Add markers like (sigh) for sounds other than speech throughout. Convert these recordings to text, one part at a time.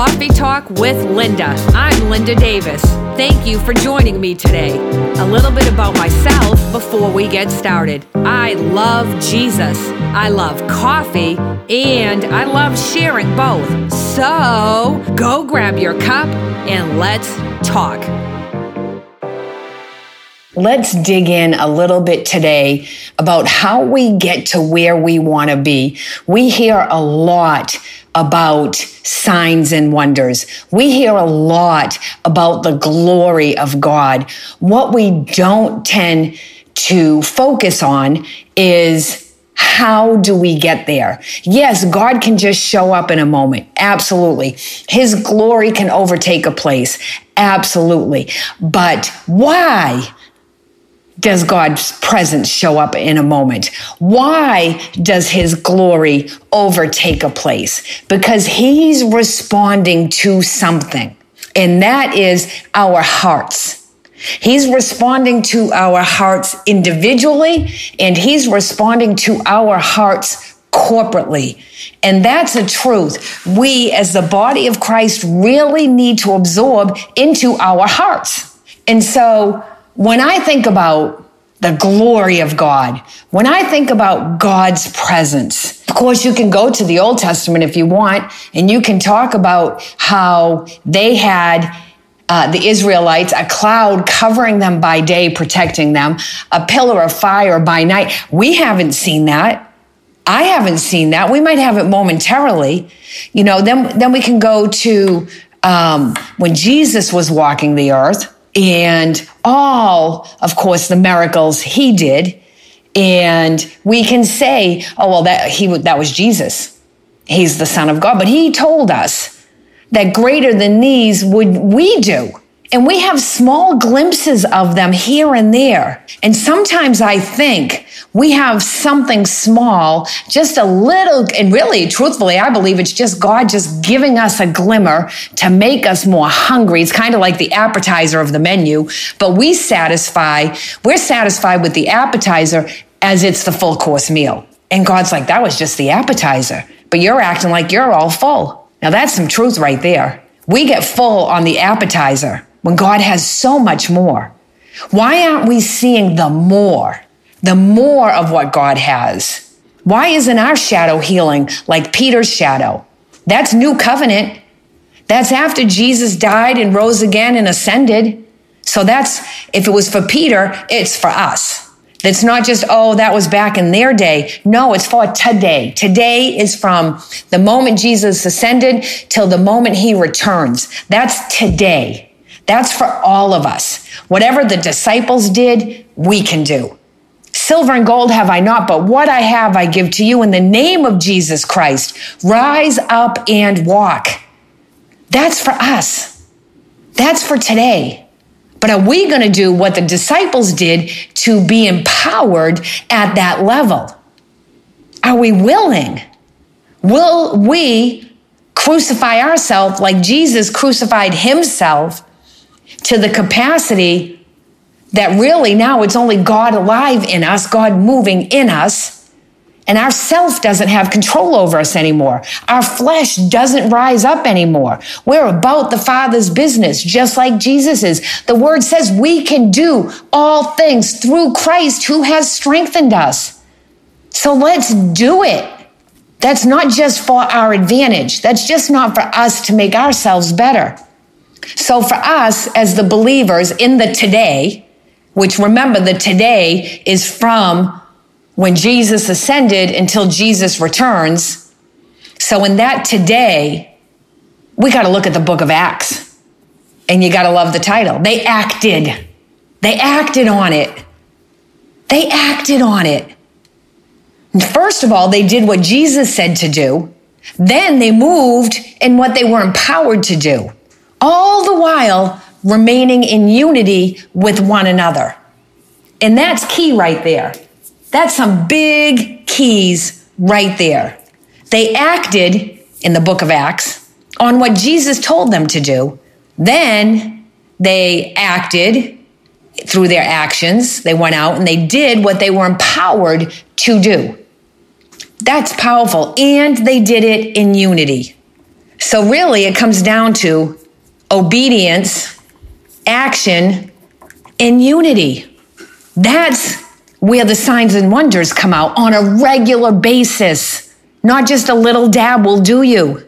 Coffee Talk with Linda. I'm Linda Davis. Thank you for joining me today. A little bit about myself before we get started. I love Jesus. I love coffee and I love sharing both. So go grab your cup and let's talk. Let's dig in a little bit today about how we get to where we want to be. We hear a lot about signs and wonders. We hear a lot about the glory of God. What we don't tend to focus on is how do we get there? Yes, God can just show up in a moment. Absolutely. His glory can overtake a place. Absolutely. But why? Does God's presence show up in a moment? Why does his glory overtake a place? Because he's responding to something, and that is our hearts. He's responding to our hearts individually, and he's responding to our hearts corporately. And that's a truth we, as the body of Christ, really need to absorb into our hearts. And so, when I think about the glory of God, when I think about God's presence, of course, you can go to the Old Testament if you want, and you can talk about how they had uh, the Israelites, a cloud covering them by day, protecting them, a pillar of fire by night. We haven't seen that. I haven't seen that. We might have it momentarily. You know, then, then we can go to um, when Jesus was walking the earth and all, of course, the miracles he did. And we can say, oh, well, that, he, that was Jesus. He's the Son of God. But he told us that greater than these would we do. And we have small glimpses of them here and there. And sometimes I think we have something small, just a little, and really, truthfully, I believe it's just God just giving us a glimmer to make us more hungry. It's kind of like the appetizer of the menu, but we satisfy, we're satisfied with the appetizer as it's the full course meal. And God's like, that was just the appetizer, but you're acting like you're all full. Now that's some truth right there. We get full on the appetizer when God has so much more? Why aren't we seeing the more, the more of what God has? Why isn't our shadow healing like Peter's shadow? That's new covenant. That's after Jesus died and rose again and ascended. So that's, if it was for Peter, it's for us. It's not just, oh, that was back in their day. No, it's for today. Today is from the moment Jesus ascended till the moment he returns. That's today. That's for all of us. Whatever the disciples did, we can do. Silver and gold have I not, but what I have I give to you in the name of Jesus Christ. Rise up and walk. That's for us. That's for today. But are we going to do what the disciples did to be empowered at that level? Are we willing? Will we crucify ourselves like Jesus crucified himself to the capacity that really now it's only God alive in us, God moving in us. And our self doesn't have control over us anymore. Our flesh doesn't rise up anymore. We're about the Father's business, just like Jesus is. The word says we can do all things through Christ who has strengthened us. So let's do it. That's not just for our advantage. That's just not for us to make ourselves better. So for us as the believers in the today, which remember the today is from when Jesus ascended until Jesus returns. So in that today, we got to look at the book of Acts. And you got to love the title. They acted. They acted on it. They acted on it. First of all, they did what Jesus said to do. Then they moved in what they were empowered to do all the while remaining in unity with one another. And that's key right there. That's some big keys right there. They acted in the book of Acts on what Jesus told them to do. Then they acted through their actions. They went out and they did what they were empowered to do. That's powerful. And they did it in unity. So, really, it comes down to obedience, action, and unity. That's where the signs and wonders come out on a regular basis, not just a little dab will do you.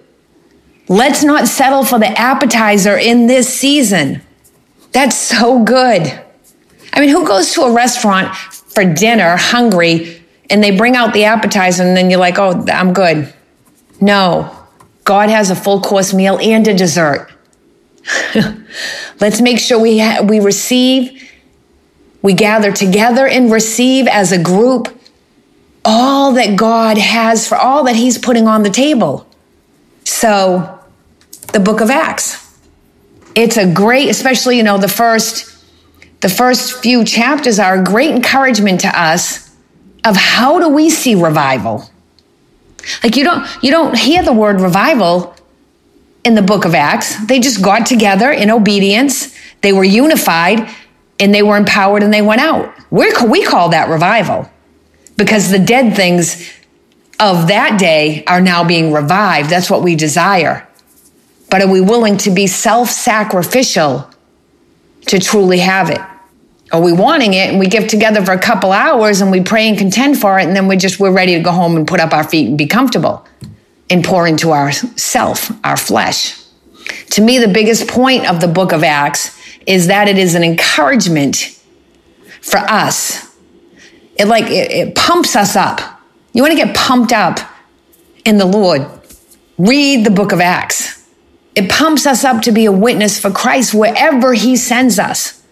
Let's not settle for the appetizer in this season. That's so good. I mean, who goes to a restaurant for dinner hungry and they bring out the appetizer and then you're like, oh, I'm good? No, God has a full course meal and a dessert. (laughs) Let's make sure we, ha- we receive, we gather together and receive as a group all that God has for all that He's putting on the table. So, the book of Acts. It's a great, especially, you know, the first the first few chapters are a great encouragement to us of how do we see revival? Like you don't you don't hear the word revival in the book of Acts. They just got together in obedience. They were unified and they were empowered and they went out. we we call that revival because the dead things of that day are now being revived. That's what we desire. But are we willing to be self sacrificial to truly have it? Are we wanting it and we get together for a couple hours and we pray and contend for it and then we just we're ready to go home and put up our feet and be comfortable and pour into our self, our flesh. To me, the biggest point of the book of Acts is that it is an encouragement for us. It like it, it pumps us up. You want to get pumped up in the Lord? Read the book of Acts. It pumps us up to be a witness for Christ wherever he sends us.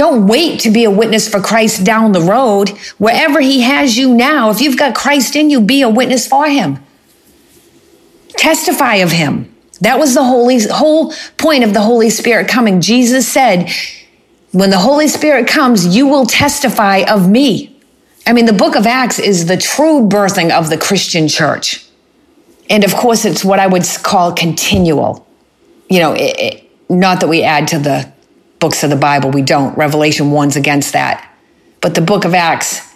Don't wait to be a witness for Christ down the road. Wherever He has you now, if you've got Christ in you, be a witness for Him. Testify of Him. That was the holy, whole point of the Holy Spirit coming. Jesus said, when the Holy Spirit comes, you will testify of me. I mean, the book of Acts is the true birthing of the Christian church. And of course, it's what I would call continual. You know, it, it, not that we add to the books of the Bible. We don't. Revelation 1's against that. But the book of Acts,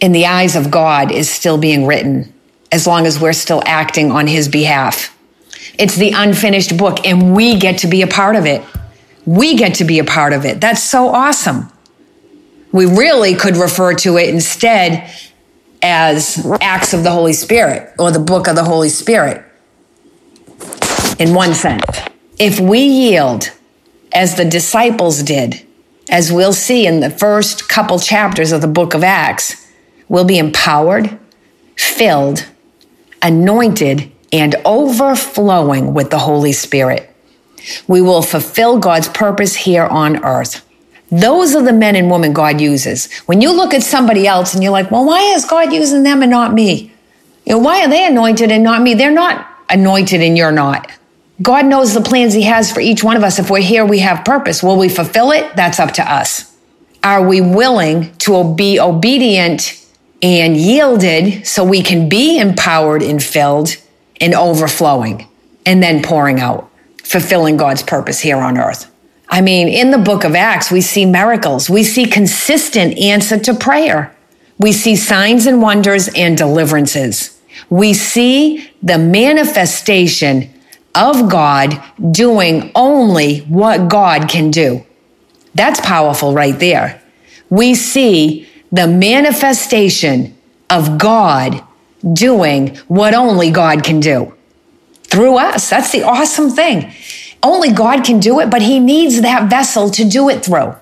in the eyes of God, is still being written as long as we're still acting on his behalf. It's the unfinished book, and we get to be a part of it. We get to be a part of it. That's so awesome. We really could refer to it instead as Acts of the Holy Spirit or the book of the Holy Spirit in one sense. If we yield as the disciples did, as we'll see in the first couple chapters of the book of Acts, we'll be empowered, filled, anointed, and overflowing with the Holy Spirit. We will fulfill God's purpose here on earth. Those are the men and women God uses. When you look at somebody else and you're like, well, why is God using them and not me? You know, why are they anointed and not me? They're not anointed and you're not. God knows the plans He has for each one of us. If we're here, we have purpose. Will we fulfill it? That's up to us. Are we willing to be obedient and yielded so we can be empowered and filled and overflowing and then pouring out, fulfilling God's purpose here on earth? I mean, in the book of Acts, we see miracles, we see consistent answer to prayer, we see signs and wonders and deliverances. We see the manifestation of God doing only what God can do. That's powerful right there. We see the manifestation of God doing what only God can do through us. That's the awesome thing. Only God can do it, but He needs that vessel to do it through.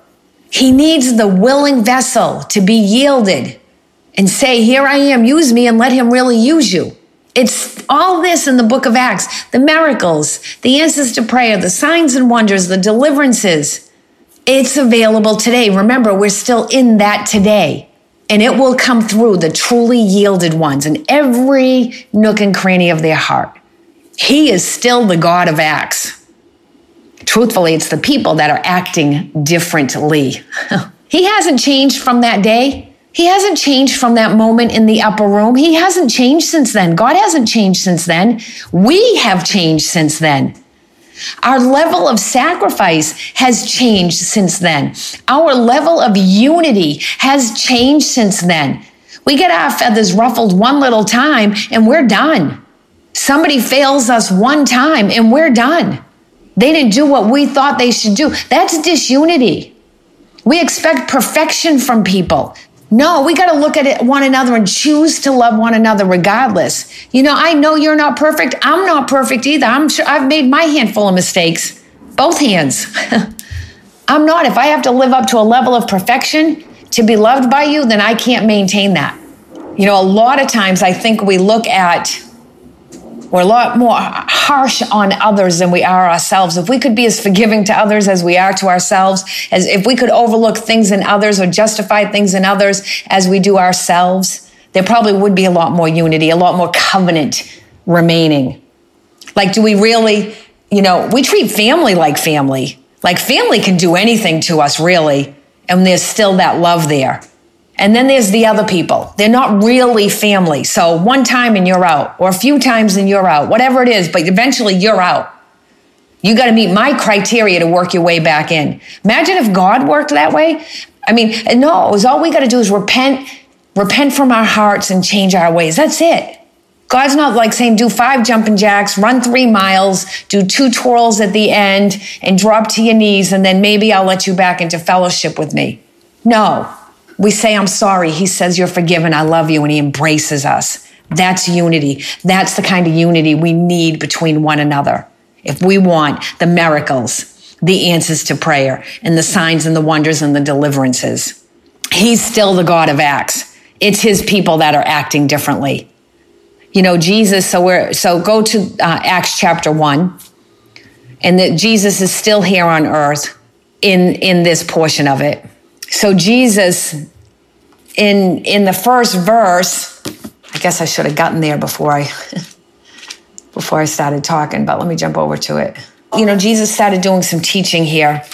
He needs the willing vessel to be yielded and say, Here I am, use me, and let Him really use you. It's all this in the book of Acts the miracles, the answers to prayer, the signs and wonders, the deliverances. It's available today. Remember, we're still in that today. And it will come through the truly yielded ones in every nook and cranny of their heart. He is still the God of Acts. Truthfully, it's the people that are acting differently. (laughs) he hasn't changed from that day. He hasn't changed from that moment in the upper room. He hasn't changed since then. God hasn't changed since then. We have changed since then. Our level of sacrifice has changed since then. Our level of unity has changed since then. We get our feathers ruffled one little time and we're done. Somebody fails us one time and we're done. They didn't do what we thought they should do. That's disunity. We expect perfection from people. No, we got to look at it, one another and choose to love one another regardless. You know, I know you're not perfect. I'm not perfect either. I'm sure I've made my handful of mistakes, both hands. (laughs) I'm not. If I have to live up to a level of perfection to be loved by you, then I can't maintain that. You know, a lot of times I think we look at we're a lot more harsh on others than we are ourselves. If we could be as forgiving to others as we are to ourselves, as if we could overlook things in others or justify things in others as we do ourselves, there probably would be a lot more unity, a lot more covenant remaining. Like, do we really, you know, we treat family like family. Like, family can do anything to us, really, and there's still that love there. And then there's the other people. They're not really family. So one time and you're out, or a few times and you're out, whatever it is, but eventually you're out. You got to meet my criteria to work your way back in. Imagine if God worked that way. I mean, uh, no, it was all we got to do is repent, repent from our hearts and change our ways. That's it. God's not like saying do five jumping jacks, run three miles, do two twirls at the end, and drop to your knees, and then maybe I'll let you back into fellowship with me. No, we say, I'm sorry. He says, You're forgiven. I love you. And he embraces us. That's unity. That's the kind of unity we need between one another. If we want the miracles, the answers to prayer, and the signs and the wonders and the deliverances, he's still the God of acts. It's his people that are acting differently. You know, Jesus, so we're, so go to uh, Acts chapter one, and that Jesus is still here on earth in, in this portion of it. So Jesus, in in the first verse, I guess I should have gotten there before I (laughs) before I started talking, but let me jump over to it. You know, Jesus started doing some teaching here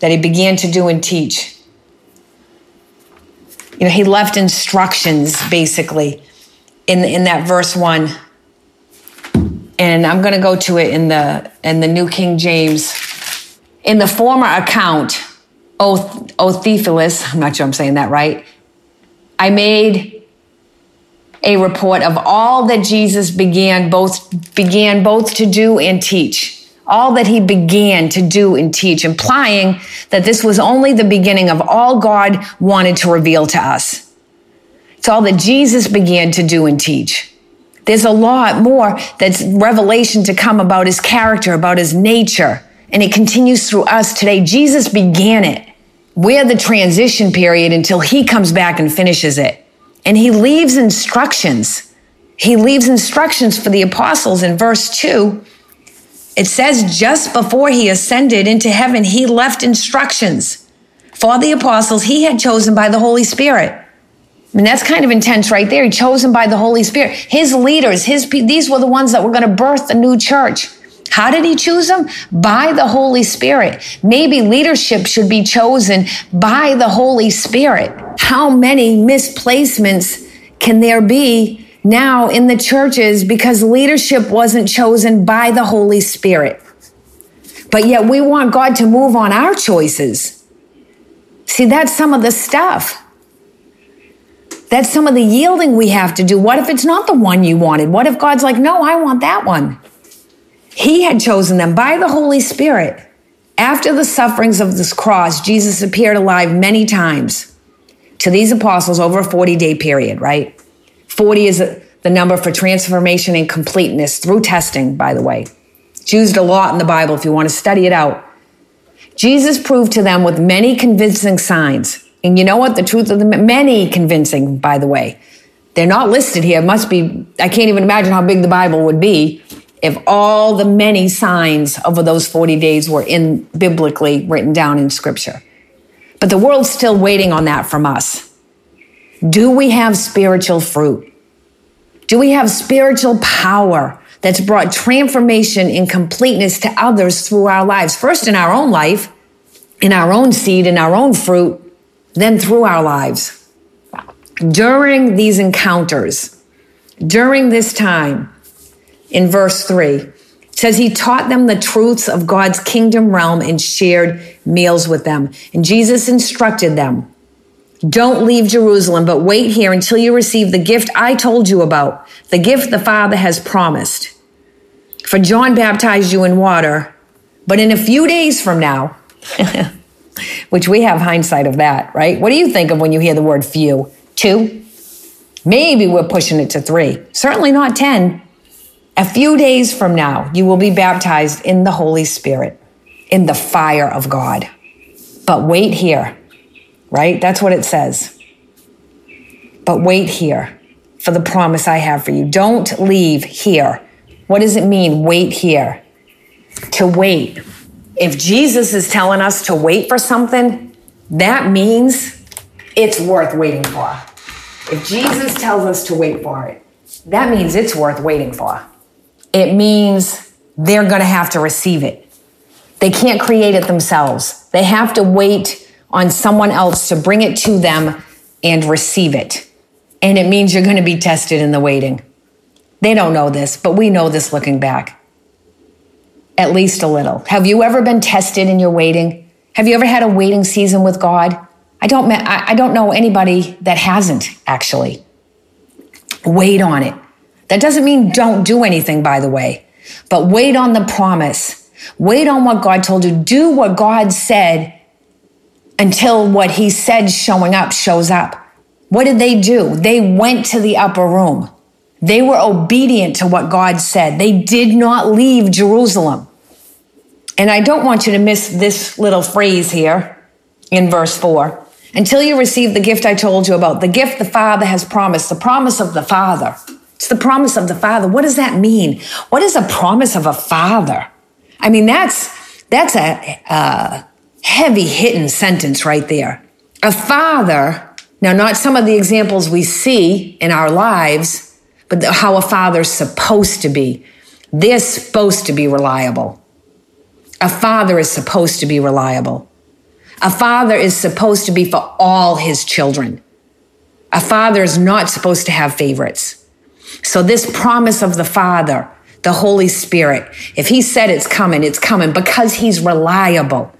that he began to do and teach. You know, he left instructions basically in in that verse 1. And I'm going to go to it in the in the New King James. In the former account, Oth- Othephilus, I'm not sure I'm saying that right. I made a report of all that Jesus began both began both to do and teach. All that he began to do and teach, implying that this was only the beginning of all God wanted to reveal to us. It's all that Jesus began to do and teach. There's a lot more that's revelation to come about his character, about his nature, and it continues through us today. Jesus began it. We're the transition period until he comes back and finishes it. And he leaves instructions. He leaves instructions for the apostles in verse 2. It says just before he ascended into heaven, he left instructions for the apostles he had chosen by the Holy Spirit. I mean, that's kind of intense right there. He chosen by the Holy Spirit. His leaders, his these were the ones that were going to birth the new church. How did he choose them? By the Holy Spirit. Maybe leadership should be chosen by the Holy Spirit. How many misplacements can there be now in the churches because leadership wasn't chosen by the Holy Spirit? But yet we want God to move on our choices. See, that's some of the stuff. That's some of the yielding we have to do. What if it's not the one you wanted? What if God's like, no, I want that one? He had chosen them by the Holy Spirit. After the sufferings of this cross, Jesus appeared alive many times to these apostles over a 40 day period, right? 40 is the number for transformation and completeness through testing, by the way. It's used a lot in the Bible if you want to study it out. Jesus proved to them with many convincing signs. And you know what? The truth of the many convincing, by the way. They're not listed here. It must be, I can't even imagine how big the Bible would be if all the many signs over those 40 days were in biblically written down in scripture. But the world's still waiting on that from us. Do we have spiritual fruit? Do we have spiritual power that's brought transformation and completeness to others through our lives? First in our own life, in our own seed, in our own fruit, then through our lives. During these encounters, during this time, in verse 3. It says he taught them the truths of God's kingdom realm and shared meals with them. And Jesus instructed them don't leave Jerusalem, but wait here until you receive the gift I told you about, the gift the Father has promised. For John baptized you in water, but in a few days from now, (laughs) which we have hindsight of that, right? What do you think of when you hear the word few? Two? Maybe we're pushing it to three. Certainly not 10. A few days from now, you will be baptized in the Holy Spirit, in the fire of God. But wait here, right? That's what it says. But wait here for the promise I have for you. Don't leave here. What does it mean, wait here? To wait. If Jesus is telling us to wait for something, that means it's worth waiting for. If Jesus tells us to wait for it, that means it's worth waiting for. It means they're going to have to receive it. They can't create it themselves. They have to wait on someone else to bring it to them and receive it. And it means you're going to be tested in the waiting. They don't know this, but we know this looking back. At least a little. Have you ever been tested in your waiting? Have you ever had a waiting season with God? I don't, I don't know anybody that hasn't actually. Wait on it. That doesn't mean don't do anything, by the way, but wait on the promise. Wait on what God told you. Do what God said until what he said showing up shows up. What did they do? They went to the upper room. They were obedient to what God said. They did not leave Jerusalem. And I don't want you to miss this little phrase here in verse 4 until you receive the gift I told you about, the gift the Father has promised, the promise of the Father. It's the promise of the Father. What does that mean? What is a promise of a Father? I mean, that's that's a, a heavy hitting sentence right there. A father, now not some of the examples we see in our lives, but how a father's supposed to be. They're supposed to be reliable. A father is supposed to be reliable. A father is supposed to be for all his children. A father is not supposed to have favorites. So, this promise of the Father, the Holy Spirit, if He said it's coming, it's coming because He's reliable.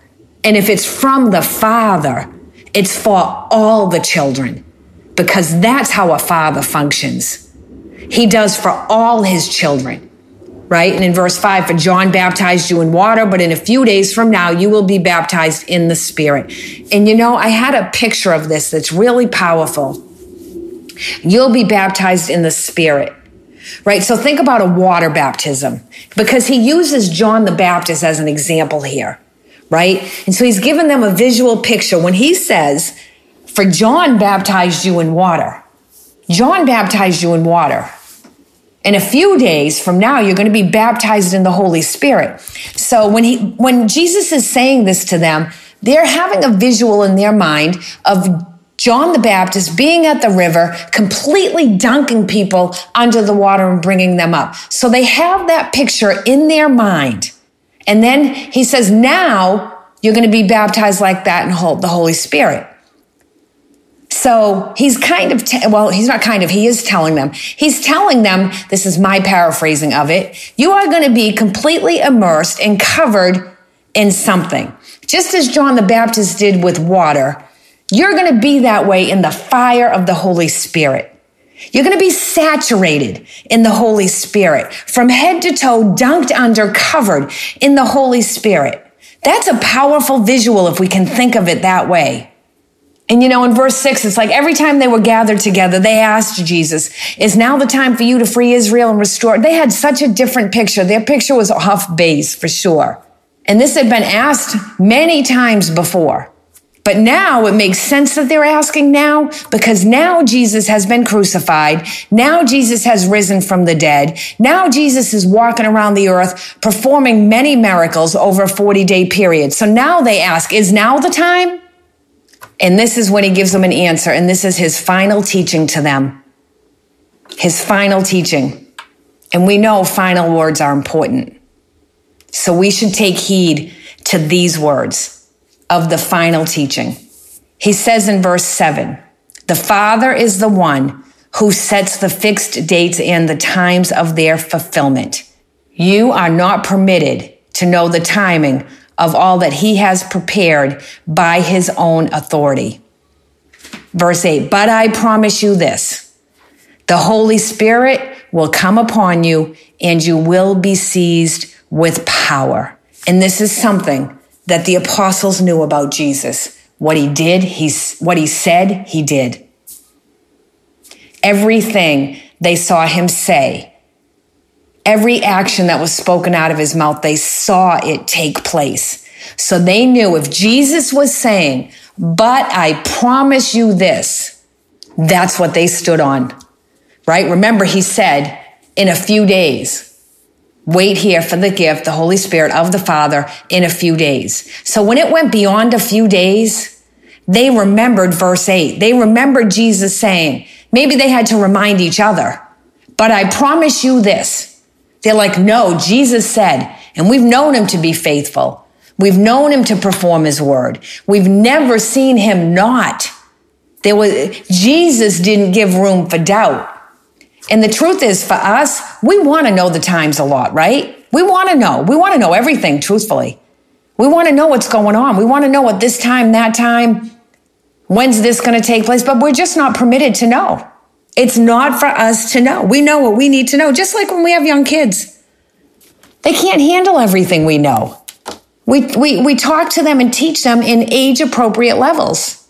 And if it's from the Father, it's for all the children because that's how a father functions. He does for all his children right? And in verse 5, for John baptized you in water, but in a few days from now, you will be baptized in the Spirit. And you know, I had a picture of this that's really powerful. You'll be baptized in the Spirit. Right? So think about a water baptism because he uses John the Baptist as an example here. Right? And so he's given them a visual picture when he says, For John baptized you in water. John baptized you in water in a few days from now you're going to be baptized in the holy spirit so when he when jesus is saying this to them they're having a visual in their mind of John the Baptist being at the river, completely dunking people under the water and bringing them up. So they have that picture in their mind. And then he says, now you're going to be baptized like that and hold the Holy Spirit. So he's kind of, well, he's not kind of, he is telling them. He's telling them, this is my paraphrasing of it, you are going to be completely immersed and covered in something. Just as John the Baptist did with water, you're going to be that way in the fire of the Holy Spirit. You're going to be saturated in the Holy Spirit from head to toe, dunked under, covered in the Holy Spirit. That's a powerful visual if we can think of it that way. And you know, in verse six, it's like every time they were gathered together, they asked Jesus, Is now the time for you to free Israel and restore? They had such a different picture. Their picture was off base for sure. And this had been asked many times before. But now it makes sense that they're asking now because now Jesus has been crucified. Now Jesus has risen from the dead. Now Jesus is walking around the earth performing many miracles over a 40 day period. So now they ask, is now the time? And this is when he gives them an answer. And this is his final teaching to them. His final teaching. And we know final words are important. So we should take heed to these words of the final teaching. He says in verse 7 The Father is the one who sets the fixed dates and the times of their fulfillment. You are not permitted to know the timing of all that he has prepared by his own authority. Verse 8, but I promise you this the Holy Spirit will come upon you and you will be seized with power. And this is something that the apostles knew about Jesus. What he did, he's, what he said, he did. Everything they saw him say, every action that was spoken out of his mouth, they saw it take place. So they knew if Jesus was saying, but I promise you this, that's what they stood on, right? Remember, he said, in a few days, wait here for the gift, the Holy Spirit of the Father in a few days. So when it went beyond a few days, they remembered verse 8. They remembered Jesus saying, maybe they had to remind each other, but I promise you this. They're like, no, Jesus said, and we've known him to be faithful. We've known him to perform his word. We've never seen him not. There was, Jesus didn't give room for doubt. And the truth is for us, we want to know the times a lot, right? We want to know. We want to know everything, truthfully. We want to know what's going on. We want to know what this time, that time, when's this going to take place, but we're just not permitted to know. It's not for us to know. We know what we need to know, just like when we have young kids. They can't handle everything we know. We, we, we talk to them and teach them in age appropriate levels.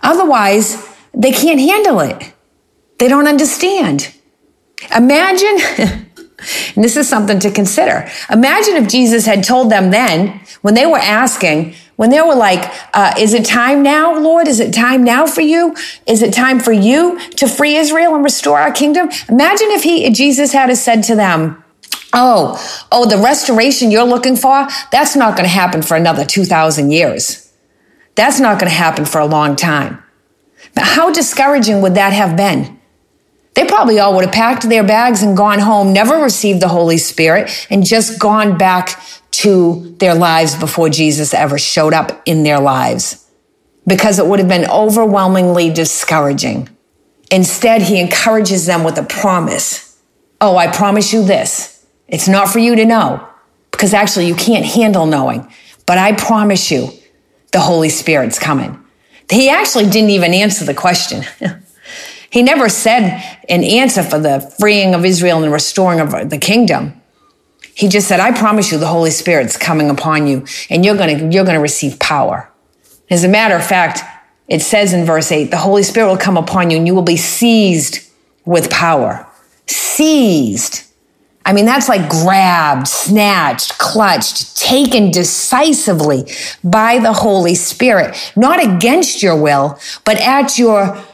Otherwise, they can't handle it. They don't understand. Imagine, (laughs) and this is something to consider. Imagine if Jesus had told them then, when they were asking, when they were like, uh, Is it time now, Lord? Is it time now for you? Is it time for you to free Israel and restore our kingdom? Imagine if he, Jesus had said to them, Oh, oh, the restoration you're looking for, that's not going to happen for another 2,000 years. That's not going to happen for a long time. How discouraging would that have been? They probably all would have packed their bags and gone home, never received the Holy Spirit, and just gone back to their lives before Jesus ever showed up in their lives because it would have been overwhelmingly discouraging. Instead, he encourages them with a promise. Oh, I promise you this. It's not for you to know because actually you can't handle knowing, but I promise you the Holy Spirit's coming. He actually didn't even answer the question. (laughs) He never said an answer for the freeing of Israel and the restoring of the kingdom. He just said, I promise you the Holy Spirit's coming upon you and you're going to, you're going to receive power. As a matter of fact, it says in verse 8, the Holy Spirit will come upon you and you will be seized with power. Seized. I mean, that's like grabbed, snatched, clutched, taken decisively by the Holy Spirit, not against your will, but at your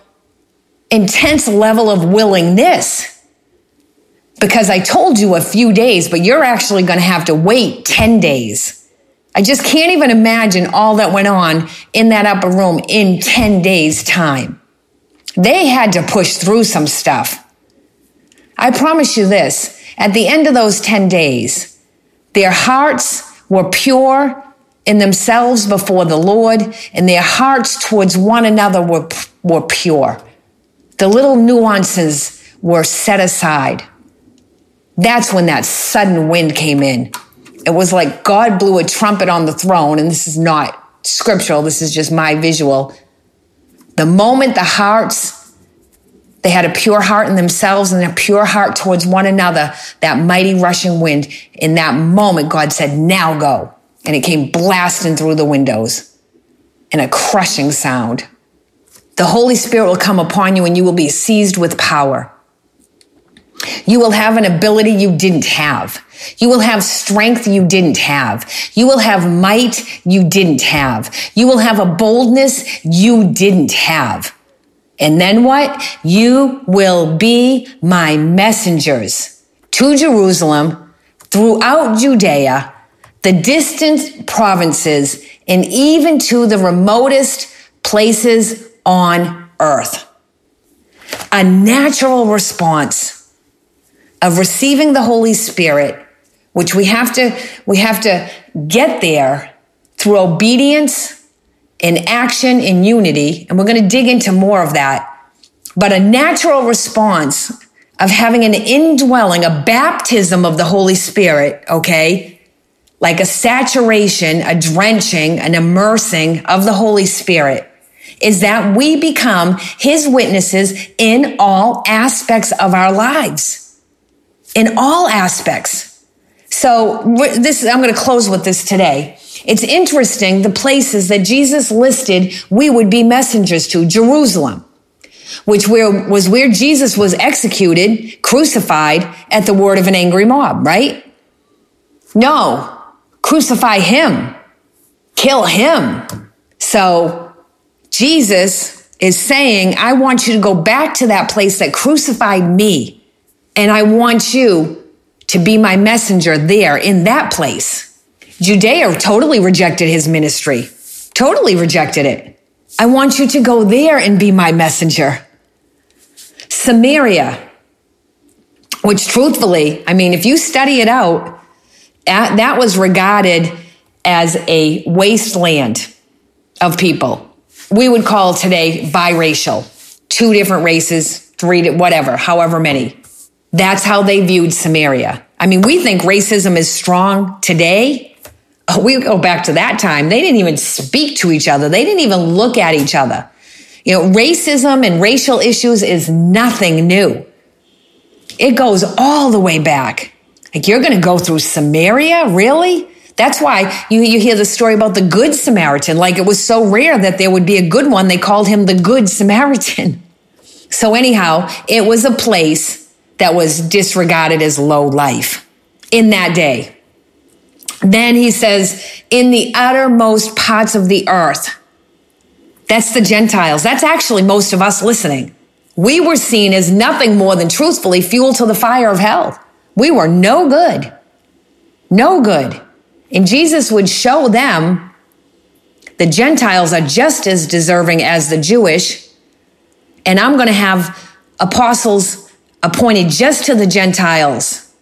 intense level of willingness. Because I told you a few days, but you're actually going to have to wait 10 days. I just can't even imagine all that went on in that upper room in 10 days' time. They had to push through some stuff. I promise you this at the end of those 10 days, their hearts were pure in themselves before the Lord, and their hearts towards one another were, were pure. The little nuances were set aside. That's when that sudden wind came in. It was like God blew a trumpet on the throne, and this is not scriptural, this is just my visual. The moment the hearts, they had a pure heart in themselves and a pure heart towards one another, that mighty rushing wind, in that moment, God said, Now go. And it came blasting through the windows in a crushing sound. The Holy Spirit will come upon you and you will be seized with power. You will have an ability you didn't have. You will have strength you didn't have. You will have might you didn't have. You will have a boldness you didn't have. And then what? You will be my messengers to Jerusalem, throughout Judea, the distant provinces, and even to the remotest places on earth. A natural response of receiving the Holy Spirit, which we have to, we have to get there through obedience in action in unity. And we're going to dig into more of that. But a natural response of having an indwelling, a baptism of the Holy Spirit, okay? Like a saturation, a drenching, an immersing of the Holy Spirit is that we become his witnesses in all aspects of our lives. in all aspects. So this I'm going to close with this today. It's interesting the places that Jesus listed we would be messengers to. Jerusalem, which where, was where Jesus was executed, crucified at the word of an angry mob, right? No, crucify him, kill him. So Jesus is saying, I want you to go back to that place that crucified me, and I want you to be my messenger there in that place. Judea totally rejected his ministry, totally rejected it. I want you to go there and be my messenger. Samaria, which truthfully, I mean, if you study it out, that was regarded as a wasteland of people. We would call today biracial, two different races, three, whatever, however many. That's how they viewed Samaria. I mean, we think racism is strong today. Oh, we go back to that time. They didn't even speak to each other. They didn't even look at each other. You know, racism and racial issues is nothing new. It goes all the way back. Like you're going to go through Samaria? Really? That's why you, you hear the story about the Good Samaritan. Like it was so rare that there would be a good one. They called him the Good Samaritan. (laughs) So, anyhow, it was a place that was disregarded as low life in that day. Then he says, in the uttermost parts of the earth. That's the Gentiles. That's actually most of us listening. We were seen as nothing more than truthfully fuel to the fire of hell. We were no good. No good. And Jesus would show them the Gentiles are just as deserving as the Jewish. And I'm going to have apostles appointed just to the Gentiles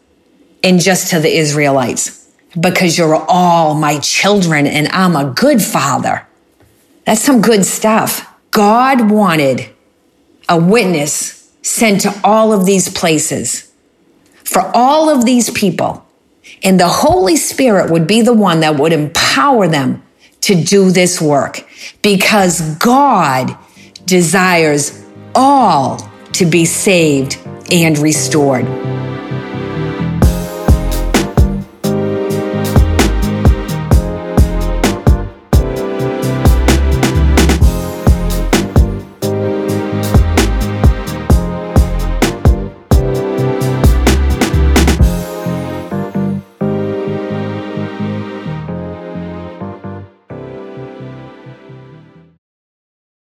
and just to the Israelites because you're all my children and I'm a good father. That's some good stuff. God wanted a witness sent to all of these places for all of these people and the Holy Spirit would be the one that would empower them to do this work because God desires all to be saved and restored.